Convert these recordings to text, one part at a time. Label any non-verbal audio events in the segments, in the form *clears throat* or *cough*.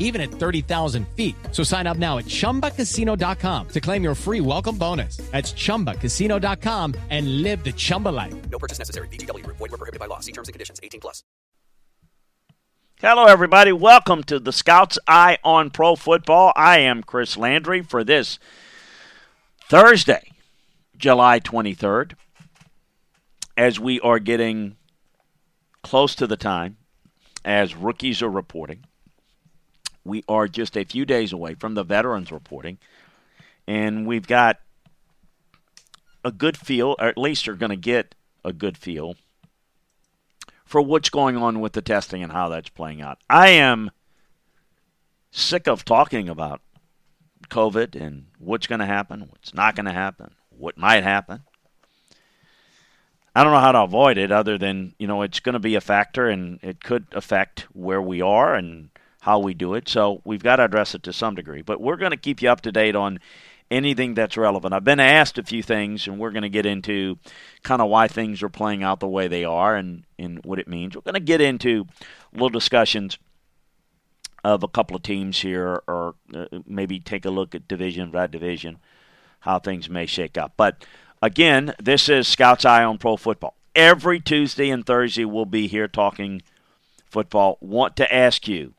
even at 30,000 feet. So sign up now at ChumbaCasino.com to claim your free welcome bonus. That's ChumbaCasino.com and live the Chumba life. No purchase necessary. VGW. Void were prohibited by law. See terms and conditions. 18 plus. Hello, everybody. Welcome to the Scouts Eye on Pro Football. I am Chris Landry for this Thursday, July 23rd, as we are getting close to the time as rookies are reporting we are just a few days away from the veterans reporting, and we've got a good feel, or at least are going to get a good feel for what's going on with the testing and how that's playing out. I am sick of talking about COVID and what's going to happen, what's not going to happen, what might happen. I don't know how to avoid it other than, you know, it's going to be a factor and it could affect where we are and how we do it. So we've got to address it to some degree. But we're going to keep you up to date on anything that's relevant. I've been asked a few things, and we're going to get into kind of why things are playing out the way they are and, and what it means. We're going to get into little discussions of a couple of teams here, or uh, maybe take a look at division by division, how things may shake up. But again, this is Scouts Eye on Pro Football. Every Tuesday and Thursday, we'll be here talking football. Want to ask you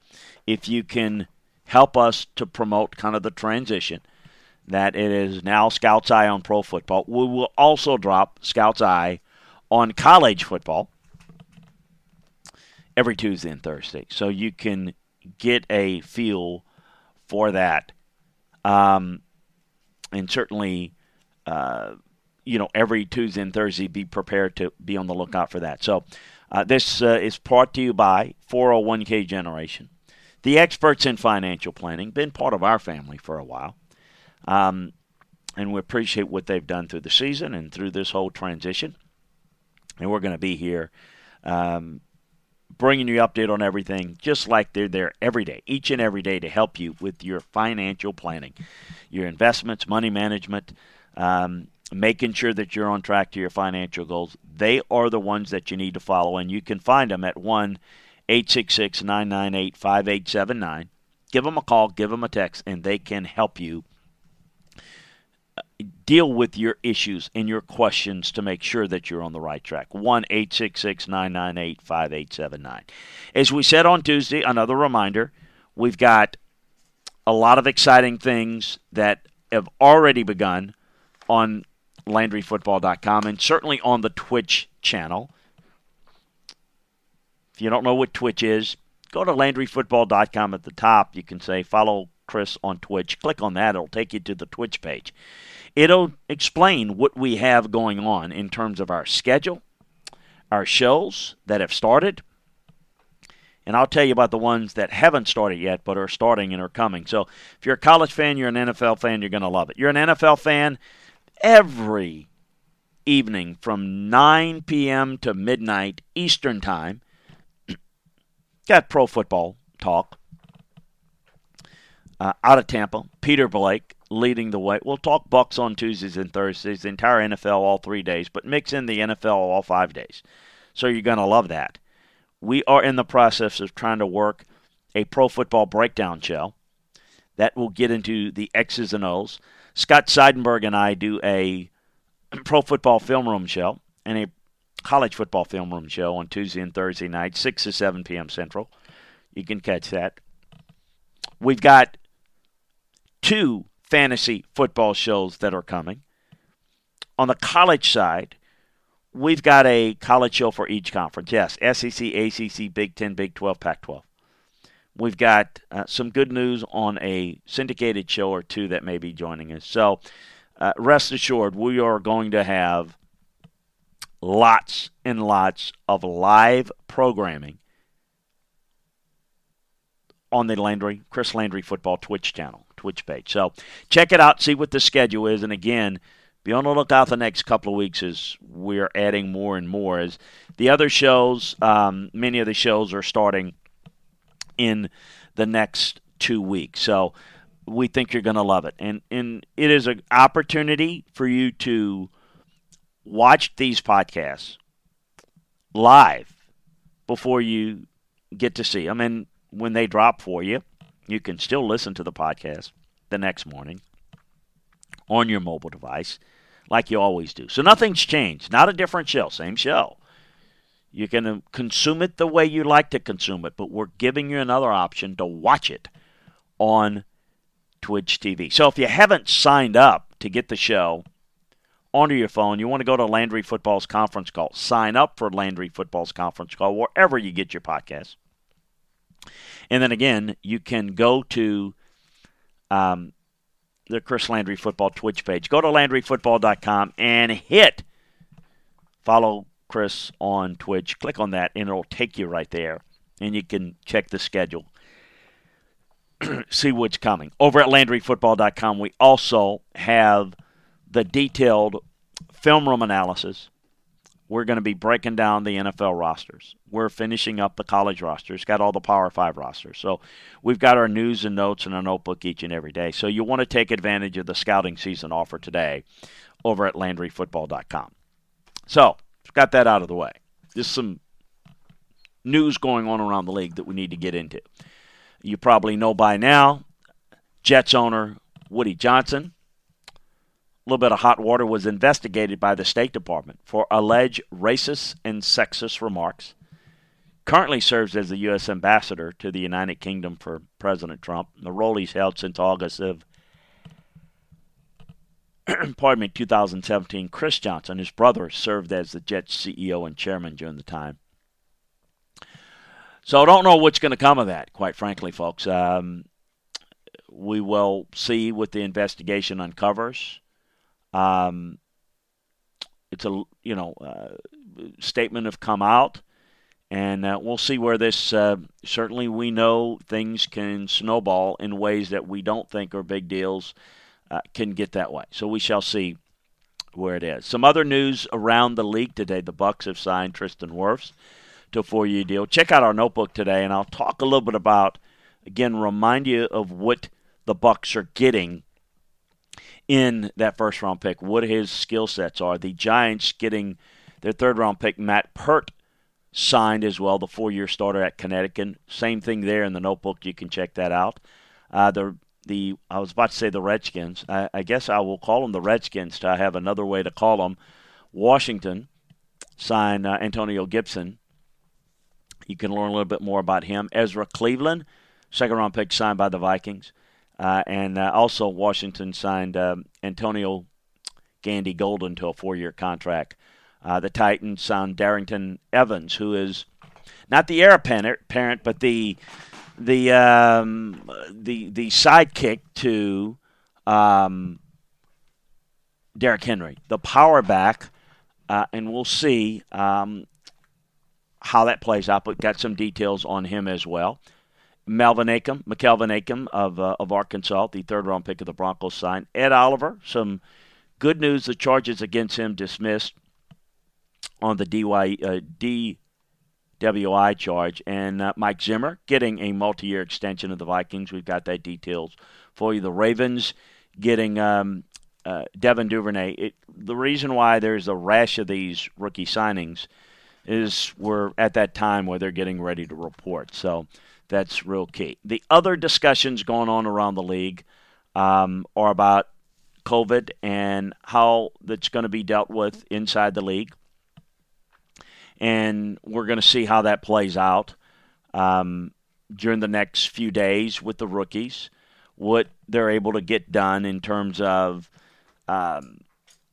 if you can help us to promote kind of the transition that it is now Scouts Eye on pro football. We will also drop Scouts Eye on college football every Tuesday and Thursday. So you can get a feel for that. Um, and certainly, uh, you know, every Tuesday and Thursday, be prepared to be on the lookout for that. So uh, this uh, is brought to you by 401k Generation the experts in financial planning, been part of our family for a while. Um, and we appreciate what they've done through the season and through this whole transition. And we're going to be here um, bringing you update on everything, just like they're there every day, each and every day, to help you with your financial planning, your investments, money management, um, making sure that you're on track to your financial goals. They are the ones that you need to follow, and you can find them at one 866 998 5879. Give them a call, give them a text, and they can help you uh, deal with your issues and your questions to make sure that you're on the right track. 1 866 998 5879. As we said on Tuesday, another reminder we've got a lot of exciting things that have already begun on LandryFootball.com and certainly on the Twitch channel you don't know what Twitch is, go to LandryFootball.com at the top. You can say follow Chris on Twitch. Click on that, it'll take you to the Twitch page. It'll explain what we have going on in terms of our schedule, our shows that have started, and I'll tell you about the ones that haven't started yet but are starting and are coming. So if you're a college fan, you're an NFL fan, you're going to love it. You're an NFL fan, every evening from 9 p.m. to midnight Eastern Time got pro football talk uh, out of Tampa. Peter Blake leading the way. We'll talk Bucks on Tuesdays and Thursdays, the entire NFL all three days, but mix in the NFL all five days. So you're going to love that. We are in the process of trying to work a pro football breakdown show that will get into the X's and O's. Scott Seidenberg and I do a *clears throat* pro football film room show and a college football film room show on Tuesday and Thursday night, 6 to 7 p.m. Central. You can catch that. We've got two fantasy football shows that are coming. On the college side, we've got a college show for each conference. Yes, SEC, ACC, Big Ten, Big 12, Pac 12. We've got uh, some good news on a syndicated show or two that may be joining us. So uh, rest assured, we are going to have lots and lots of live programming on the Landry, Chris Landry Football Twitch channel, Twitch page. So check it out, see what the schedule is. And again, be on the lookout the next couple of weeks as we're adding more and more. As the other shows, um, many of the shows are starting in the next two weeks. So we think you're going to love it. And, and it is an opportunity for you to watch these podcasts live before you get to see them. And when they drop for you, you can still listen to the podcast the next morning on your mobile device like you always do. So nothing's changed. Not a different show, same show. You can uh, consume it the way you like to consume it, but we're giving you another option to watch it on Twitch TV. So if you haven't signed up to get the show onto your phone, you want to go to Landry Football's conference call. Sign up for Landry Football's conference call wherever you get your podcast. And then again, you can go to um, the Chris Landry Football Twitch page. Go to LandryFootball.com and hit follow Chris on Twitch. Click on that, and it'll take you right there. And you can check the schedule, *clears throat* see what's coming. Over at LandryFootball.com, we also have the detailed film room analysis we're going to be breaking down the NFL rosters. We're finishing up the college rosters, got all the Power Five rosters. So we've got our news and notes in a notebook each and every day. So you want to take advantage of the scouting season offer today over at LandryFootball.com. So got that out of the way. There's some news going on around the league that we need to get into. You probably know by now, Jets owner Woody Johnson little bit of hot water was investigated by the State Department for alleged racist and sexist remarks. Currently serves as the U.S. ambassador to the United Kingdom for President Trump. The role he's held since August of, *clears throat* pardon me, 2017. Chris Johnson, his brother, served as the Jets CEO and chairman during the time. So I don't know what's going to come of that, quite frankly, folks. Um, we will see what the investigation uncovers. Um, it's a you know uh, statement have come out, and uh, we'll see where this. Uh, certainly, we know things can snowball in ways that we don't think are big deals. Uh, can get that way, so we shall see where it is. Some other news around the league today: the Bucks have signed Tristan Wirfs to a four-year deal. Check out our notebook today, and I'll talk a little bit about again, remind you of what the Bucks are getting in that first round pick, what his skill sets are. The Giants getting their third round pick, Matt Peart, signed as well, the four year starter at Connecticut. Same thing there in the notebook. You can check that out. Uh, the the I was about to say the Redskins. I, I guess I will call them the Redskins. To have another way to call them. Washington signed uh, Antonio Gibson. You can learn a little bit more about him. Ezra Cleveland, second round pick signed by the Vikings. Uh, and uh, also, Washington signed um, Antonio Gandy Golden to a four year contract. Uh, the Titans signed Darrynton Evans, who is not the heir apparent, but the the um, the the sidekick to um, Derrick Henry, the power back, uh, and we'll see um, how that plays out. But got some details on him as well. Melvin Agim, McTelvin Agim of uh, of Arkansas, the third round pick of the Broncos, signed. Ed Oliver, some good news: the charges against him dismissed on the DY, uh, DWI charge, and uh, Mike Zimmer getting a multi-year extension of the Vikings. We've got that details for you. The Ravens getting um, uh, Devin Duvernay. It, the reason why there's a rash of these rookie signings is we're at that time where they're getting ready to report. So that's real key. The other discussions going on around the league um, are about COVID and how that's going to be dealt with inside the league. And we're going to see how that plays out um, during the next few days with the rookies, what they're able to get done in terms of um,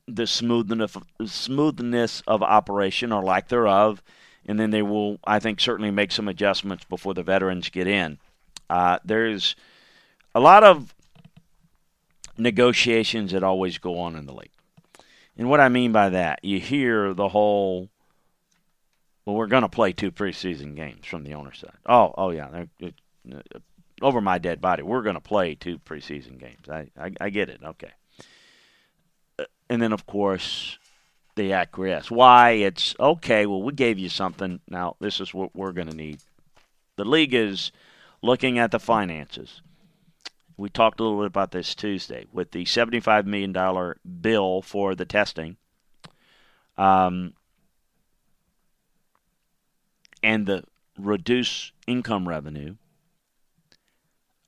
the smoothness smoothness of operation or lack thereof, and then they will, I think, certainly make some adjustments before the veterans get in. Uh, there's a lot of negotiations that always go on in the league. And what I mean by that, you hear the whole, well, we're going to play two preseason games from the owner side. Oh, oh yeah, it, uh, over my dead body, we're going to play two preseason games. I, I, I get it. Okay. Uh, and then, of course, they acquiesce. Why? It's okay. Well, we gave you something. Now, this is what we're going to need. The league is looking at the finances we talked a little bit about this Tuesday with the $75 million bill for the testing. Um, and the reduced income revenue.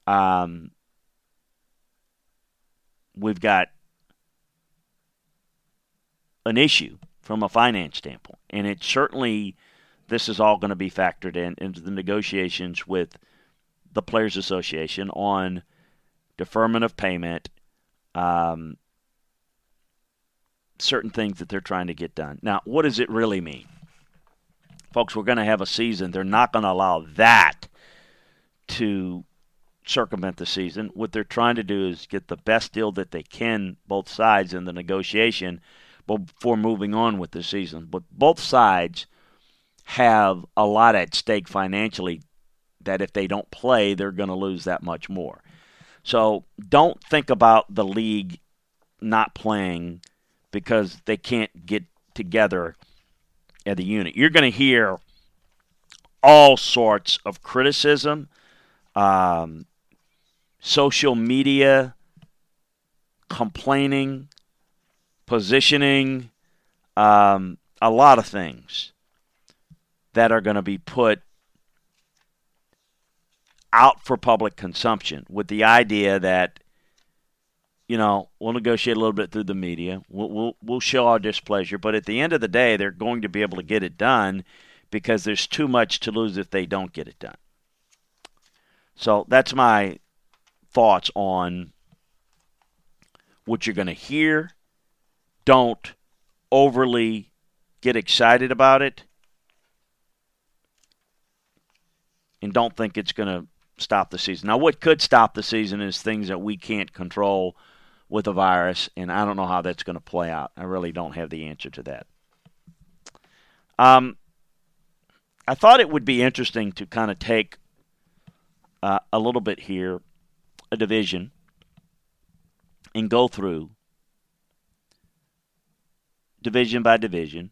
Um, we've got an issue from a finance standpoint. And it certainly, this is all going to be factored in into the negotiations with the Players Association on deferment of payment, um, certain things that they're trying to get done. Now, what does it really mean? Folks, we're going to have a season. They're not going to allow that to circumvent the season. What they're trying to do is get the best deal that they can, both sides, in the negotiation before moving on with the season. But both sides have a lot at stake financially that if they don't play, they're going to lose that much more. So don't think about the league not playing because they can't get together at the unit. You're going to hear all sorts of criticism, um, social media complaining, positioning, um, a lot of things that are going to be put out for public consumption with the idea that you know we'll negotiate a little bit through the media. We'll, we'll, we'll show our displeasure but at the end of the day they're going to be able to get it done because there's too much to lose if they don't get it done. So that's my thoughts on what you're going to hear don't overly get excited about it and don't think it's going to stop the season. Now, what could stop the season is things that we can't control with the virus, and I don't know how that's going to play out. I really don't have the answer to that. Um, I thought it would be interesting to kind of take uh, a little bit here, a division, and go through division by division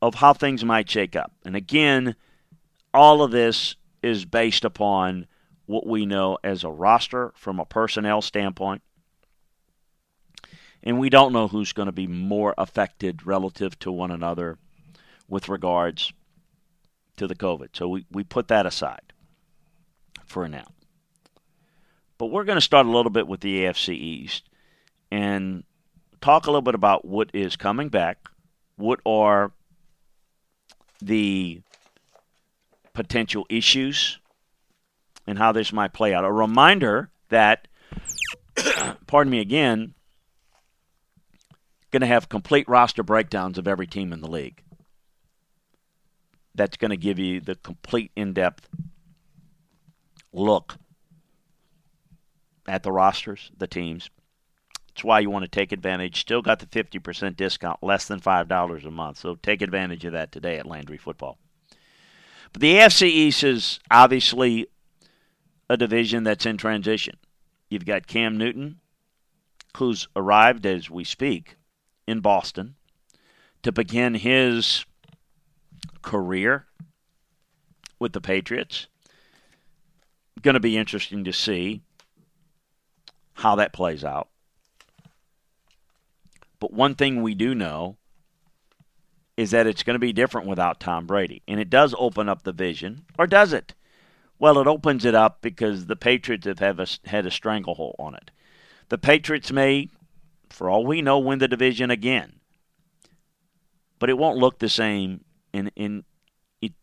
of how things might shake up. And again, all of this is based upon what we know as a roster from a personnel standpoint. And we don't know who's going to be more affected relative to one another with regards to the COVID. So we, we put that aside for now. But we're going to start a little bit with the AFC East and talk a little bit about what is coming back, what are the potential issues and how this might play out. A reminder that, *coughs* pardon me again, going to have complete roster breakdowns of every team in the league. That's going to give you the complete in depth look at the rosters, the teams. That's why you want to take advantage. Still got the 50% discount, less than $5 a month. So take advantage of that today at Landry Football. But the AFC East is obviously a division that's in transition. You've got Cam Newton, who's arrived as we speak in Boston to begin his career with the Patriots. Going to be interesting to see how that plays out. But one thing we do know is that it's going to be different without Tom Brady. And it does open up the vision, or does it? Well, it opens it up because the Patriots have, have a, had a stranglehold on it. The Patriots may, for all we know, win the division again. But it won't look the same in, in it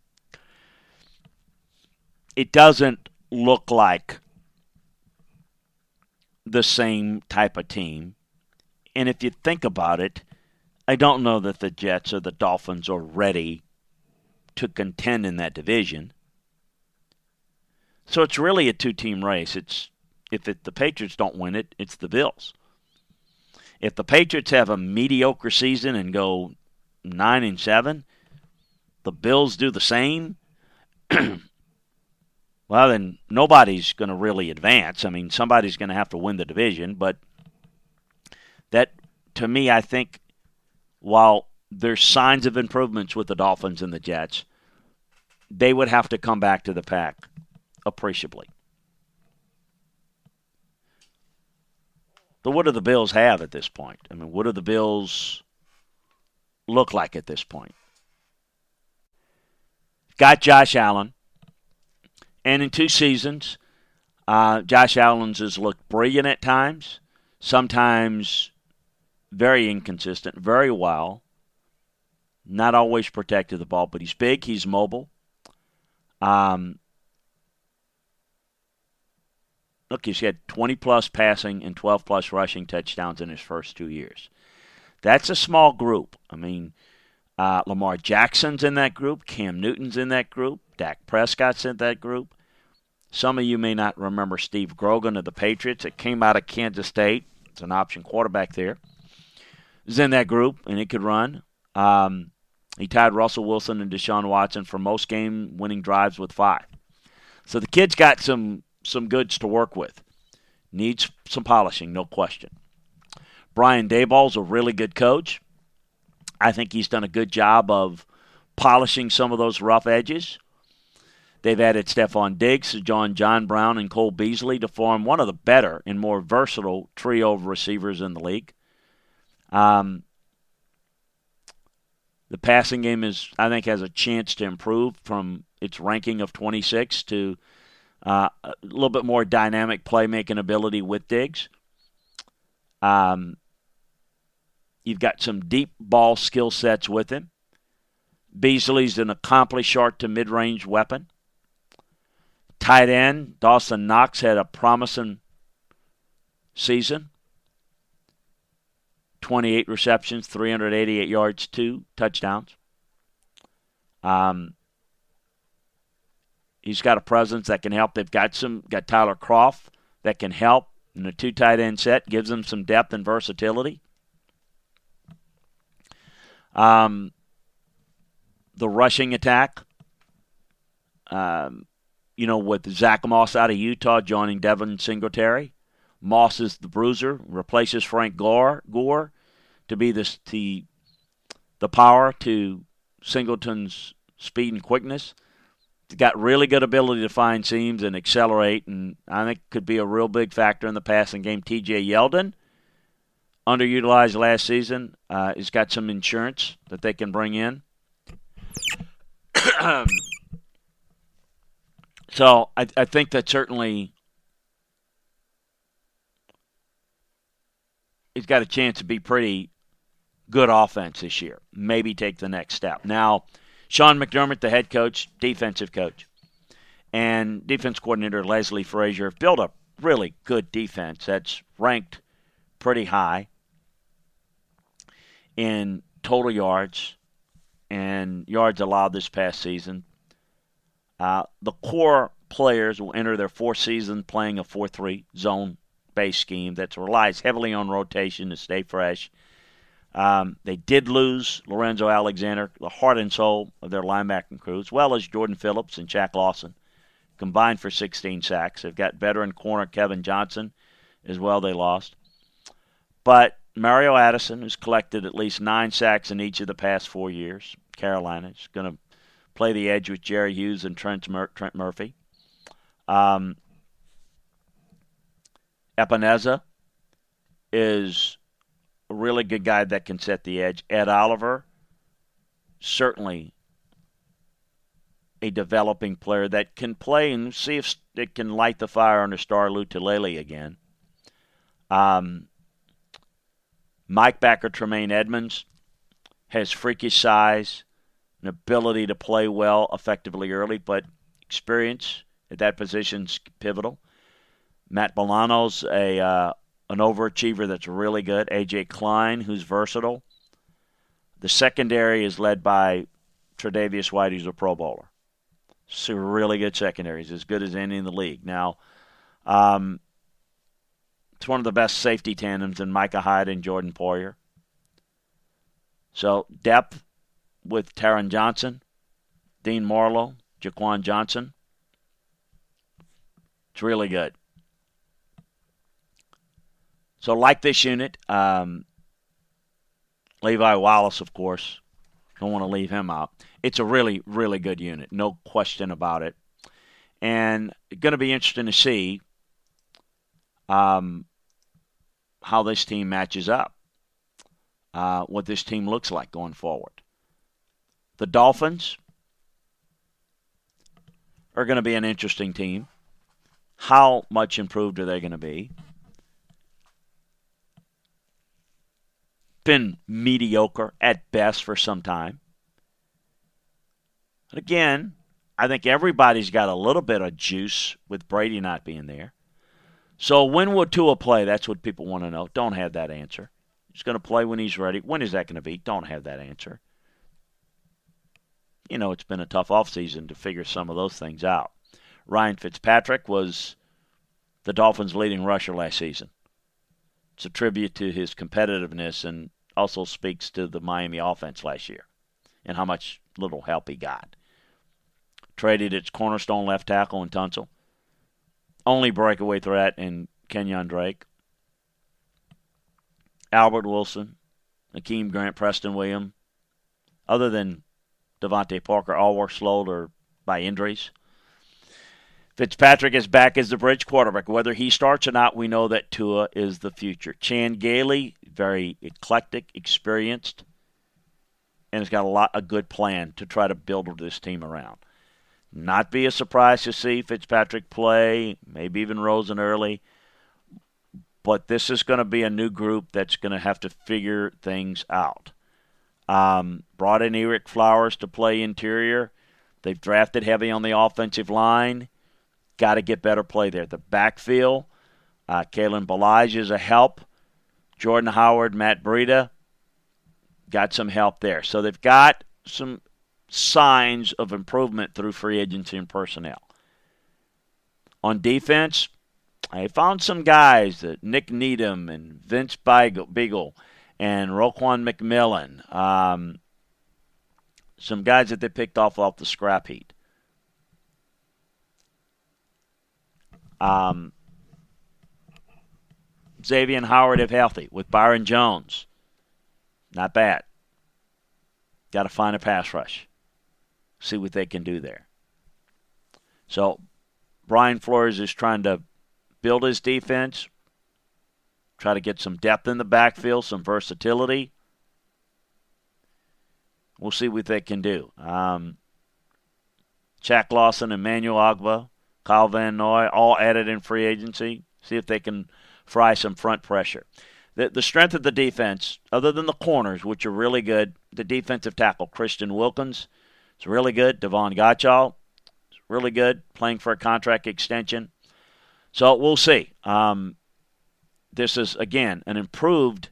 it doesn't look like the same type of team And if you think about it, I don't know that the Jets or the Dolphins are ready to contend in that division. So it's really a two-team race. It's if it, the Patriots don't win it, it's the Bills. If the Patriots have a mediocre season and go nine and seven, the Bills do the same. *clears throat* well, then nobody's going to really advance. I mean, somebody's going to have to win the division, but that to me, I think while there's signs of improvements with the Dolphins and the Jets, they would have to come back to the pack appreciably. But what do the Bills have at this point? I mean, what do the Bills look like at this point? Got Josh Allen. And in two seasons, uh, Josh Allen's has looked brilliant at times, sometimes very inconsistent, very well. Not always protected the ball, but he's big, he's mobile. Um, look, he's had 20 plus passing and 12 plus rushing touchdowns in his first two years. That's a small group. I mean, uh, Lamar Jackson's in that group, Cam Newton's in that group, Dak Prescott's in that group. Some of you may not remember Steve Grogan of the Patriots. It came out of Kansas State. It's an option quarterback there. Is in that group, and it could run. Um, he tied Russell Wilson and Deshaun Watson for most game winning drives with five. So the kid's got some some goods to work with. Needs some polishing, no question. Brian Daboll's a really good coach. I think he's done a good job of polishing some of those rough edges. They've added Stefon Diggs, John John Brown, and Cole Beasley to form one of the better and more versatile trio of receivers in the league. Um, the passing game is, I think, has a chance to improve from its ranking of 26 to uh, a little bit more dynamic playmaking ability with Diggs. Um, you've got some deep ball skill sets with him. Beasley's an accomplished short to mid range weapon. Tight end, Dawson Knox had a promising season 28 receptions, 388 yards, two touchdowns. Um, He's got a presence that can help. They've got some got Tyler Kroft that can help in a two tight end set, gives them some depth and versatility. Um, the rushing attack, um, you know, with Zach Moss out of Utah joining Devin Singletary. Moss is the bruiser, replaces Frank Gore, Gore to be this, the, the power to Singleton's speed and quickness He's got really good ability to find seams and accelerate, and I think could be a real big factor in the passing game. T.J. Yeldon, underutilized last season, uh, has got some insurance that they can bring in. *clears throat* so I, I think that certainly he's got a chance to be pretty good offense this year. Maybe take the next step. Now Sean McDermott, the head coach, defensive coach, and defense coordinator Leslie Frazier have built a really good defense that's ranked pretty high in total yards and yards allowed this past season. Uh, the core players will enter their fourth season playing a 4 3 zone based scheme that relies heavily on rotation to stay fresh um, they did lose Lorenzo Alexander, the heart and soul of their linebacking crew, as well as Jordan Phillips and Shaq Lawson, combined for 16 sacks. They've got veteran corner Kevin Johnson as well, they lost. But Mario Addison, who's collected at least nine sacks in each of the past four years, Carolina, is going to play the edge with Jerry Hughes and Trent, Mur- Trent Murphy. Um, Epenesa is a really good guy that can set the edge. Ed Oliver, certainly a developing player that can play and see if it can light the fire under Star Lotulelei again. Um, Mike Backer Tremaine Edmunds has freakish size, an ability to play well effectively early, but experience at that position's pivotal. Matt Milano's a uh, an overachiever that's really good, A.J. Klein, who's versatile. The secondary is led by Tre'Davious White, who's a Pro Bowler. So really good secondary. He's as good as any in the league. Now, um, it's one of the best safety tandems in Micah Hyde and Jordan Poyer. So depth with Taron Johnson, Dean Marlowe, Jaquan Johnson. It's really good. So like this unit, um, Levi Wallace, of course, don't want to leave him out. It's a really, really good unit, no question about it. And going to be interesting to see um, how this team matches up, uh, what this team looks like going forward. The Dolphins are going to be an interesting team. How much improved are they going to be? Been mediocre at best for some time. But again, I think everybody's got a little bit of juice with Brady not being there. So when will Tua play? That's what people want to know. Don't have that answer. He's going to play when he's ready. When is that going to be? Don't have that answer. You know, it's been a tough offseason to figure some of those things out. Ryan Fitzpatrick was the Dolphins' leading rusher last season. It's a tribute to his competitiveness and also speaks to the Miami offense last year and how much little help he got. Traded its cornerstone left tackle in Tunsil. Only breakaway threat in Kenyon Drake. Albert Wilson, Akeem Grant, Preston Williams. Other than DeVante Parker, all were slowed or by injuries. Fitzpatrick is back as the bridge quarterback. Whether he starts or not, we know that Tua is the future. Chan Gailey, very eclectic, experienced, and has got a lot a good plan to try to build this team around. Not be a surprise to see Fitzpatrick play, maybe even Rosen early. But this is going to be a new group that's going to have to figure things out. Um, brought in Ereck Flowers to play interior. They've drafted heavy on the offensive line. Got to get better play there. The backfield, uh, Kalen Ballage is a help. Jordan Howard, Matt Breida, got some help there. So they've got some signs of improvement through free agency and personnel. On defense, I found some guys that Nik Needham and Vince Biegel and Raekwon McMillan, um, some guys that they picked off off the scrap heap. Um, Xavier Howard if healthy with Byron Jones. Not bad. Got to find a pass rush. See what they can do there. So Brian Flores is trying to build his defense, try to get some depth in the backfield, some versatility. We'll see what they can do. Um, Shaq Lawson, Emmanuel Ogbah, Kyle Van Noy, all added in free agency. See if they can fry some front pressure. The, the strength of the defense, other than the corners, which are really good, the defensive tackle, Christian Wilkins, is really good. Davon Godchaux is really good, playing for a contract extension. So we'll see. Um, this is, again, an improved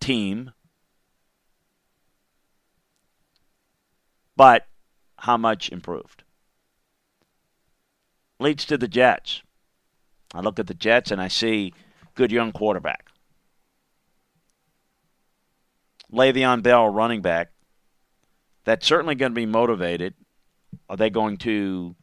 team. But how much improved? Leads to the Jets. I look at the Jets and I see good young quarterback. Le'Veon Bell, running back. That's certainly going to be motivated. Are they going to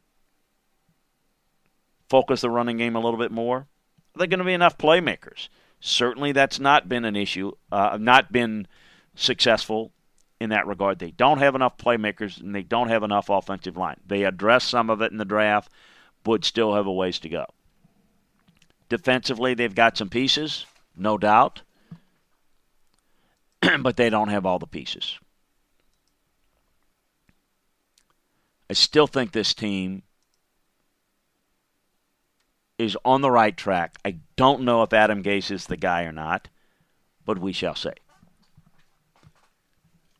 focus the running game a little bit more? Are there going to be enough playmakers? Certainly, that's not been an issue, uh, not been successful in that regard. They don't have enough playmakers and they don't have enough offensive line. They addressed some of it in the draft, but still have a ways to go. Defensively, they've got some pieces, no doubt, *clears throat* but they don't have all the pieces. I still think this team is on the right track. I don't know if Adam Gase is the guy or not, but we shall see.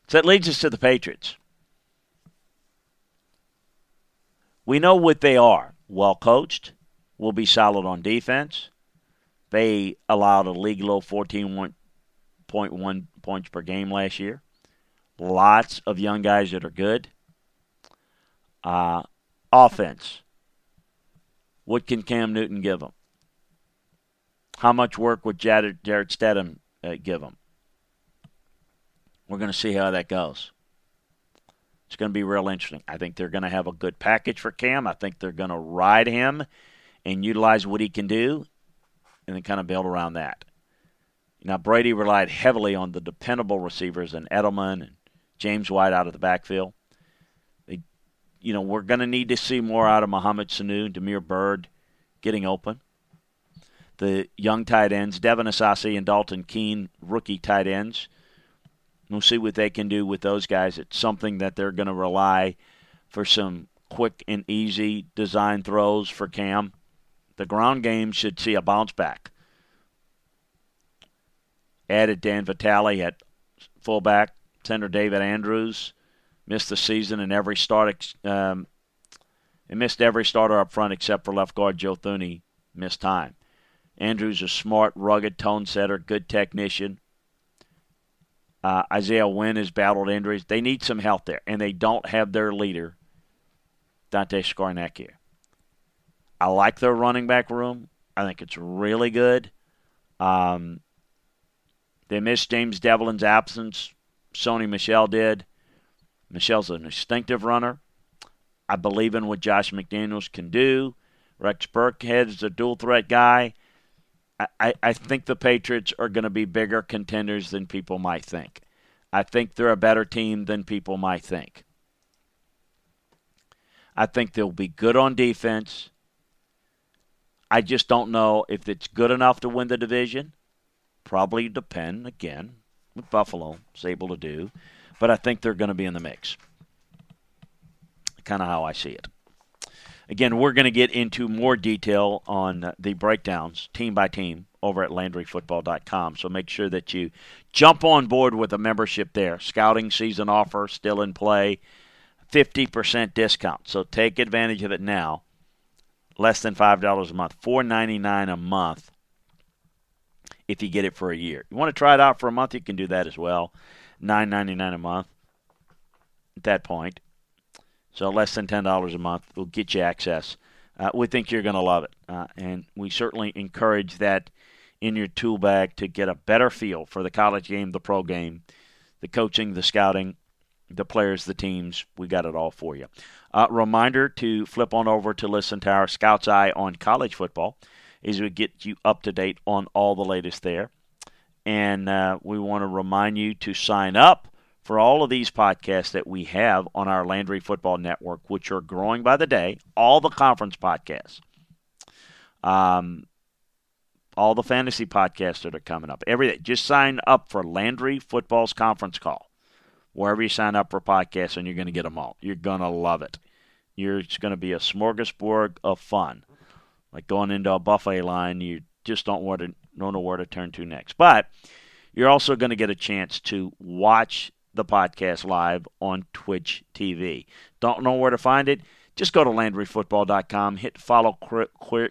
So that leads us to the Patriots. We know what they are well coached, will be solid on defense. They allowed a league low 14.1 points per game last year. Lots of young guys that are good. Uh, offense. What can Cam Newton give them? How much work would Jared, Jarrett Stidham uh, give them? We're going to see how that goes. It's going to be real interesting. I think they're going to have a good package for Cam. I think they're going to ride him and utilize what he can do and then kind of build around that. Now, Brady relied heavily on the dependable receivers and Edelman and James White out of the backfield. They, you know, we're going to need to see more out of Mohamed Sanu, Damiere Byrd getting open. The young tight ends, Devin Asiasi and Dalton Keene, rookie tight ends. We'll see what they can do with those guys. It's something that they're going to rely for some quick and easy design throws for Cam. The ground game should see a bounce back. Added Dan Vitale at fullback. Center David Andrews missed the season in every start. Um, he missed every starter up front except for left guard Joe Thuney missed time. Andrews a smart, rugged tone setter, good technician. Uh, Isaiah Wynn has battled injuries. They need some help there, and they don't have their leader, Dante Scarnecchia. I like their running back room. I think it's really good. Um, they missed James Develin's absence. Sony Michel did. Michel's an instinctive runner. I believe in what Josh McDaniels can do. Rex Burkhead's a dual threat guy. I, I think the Patriots are going to be bigger contenders than people might think. I think they're a better team than people might think. I think they'll be good on defense. I just don't know if it's good enough to win the division. Probably depend, again, what Buffalo is able to do. But I think they're going to be in the mix. Kind of how I see it. Again, we're going to get into more detail on the breakdowns, team by team, over at LandryFootball.com. So make sure that you jump on board with a membership there. Scouting season offer still in play, 50% discount. So take advantage of it now. Less than $5 a month, $4.99 a month if you get it for a year. You want to try it out for a month, you can do that as well. $9.99 a month at that point. So less than $10 a month will get you access. Uh, we think you're going to love it. Uh, and we certainly encourage that in your tool bag to get a better feel for the college game, the pro game, the coaching, the scouting, the players, the teams. We got it all for you. Uh, reminder to flip on over to listen to our Scout's Eye on college football as we get you up to date on all the latest there. And uh, we want to remind you to sign up for all of these podcasts that we have on our Landry Football Network, which are growing by the day, all the conference podcasts, um, all the fantasy podcasts that are coming up, everything. Just sign up for Landry Football's conference call. Wherever you sign up for podcasts, and you're going to get them all. You're going to love it. You're, it's going to be a smorgasbord of fun. Like going into a buffet line, you just don't, want to, don't know where to turn to next. But you're also going to get a chance to watch the podcast live on Twitch TV. Don't know where to find it? Just go to LandryFootball.com, hit follow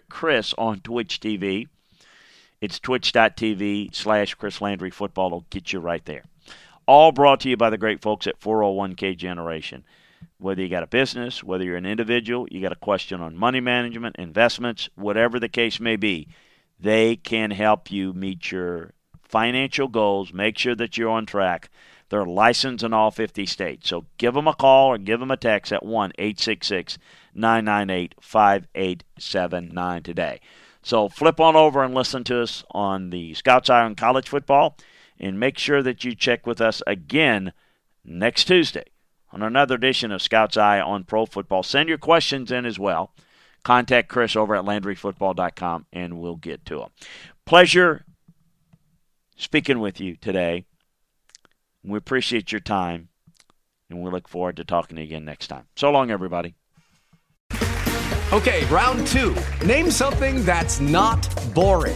Chris on Twitch TV. It's twitch.tv slash Chris Landry Football. will get you right there. All brought to you by the great folks at 401k Generation. Whether you got a business, whether you're an individual, you got a question on money management, investments, whatever the case may be, they can help you meet your financial goals, make sure that you're on track they're licensed in all 50 states. So give them a call or give them a text at 1 866 998 5879 today. So flip on over and listen to us on the Scouts Eye on College Football. And make sure that you check with us again next Tuesday on another edition of Scouts Eye on Pro Football. Send your questions in as well. Contact Chris over at LandryFootball.com and we'll get to them. Pleasure speaking with you today. We appreciate your time, and we look forward to talking to you again next time. So long, everybody. Okay, round two. Name something that's not boring.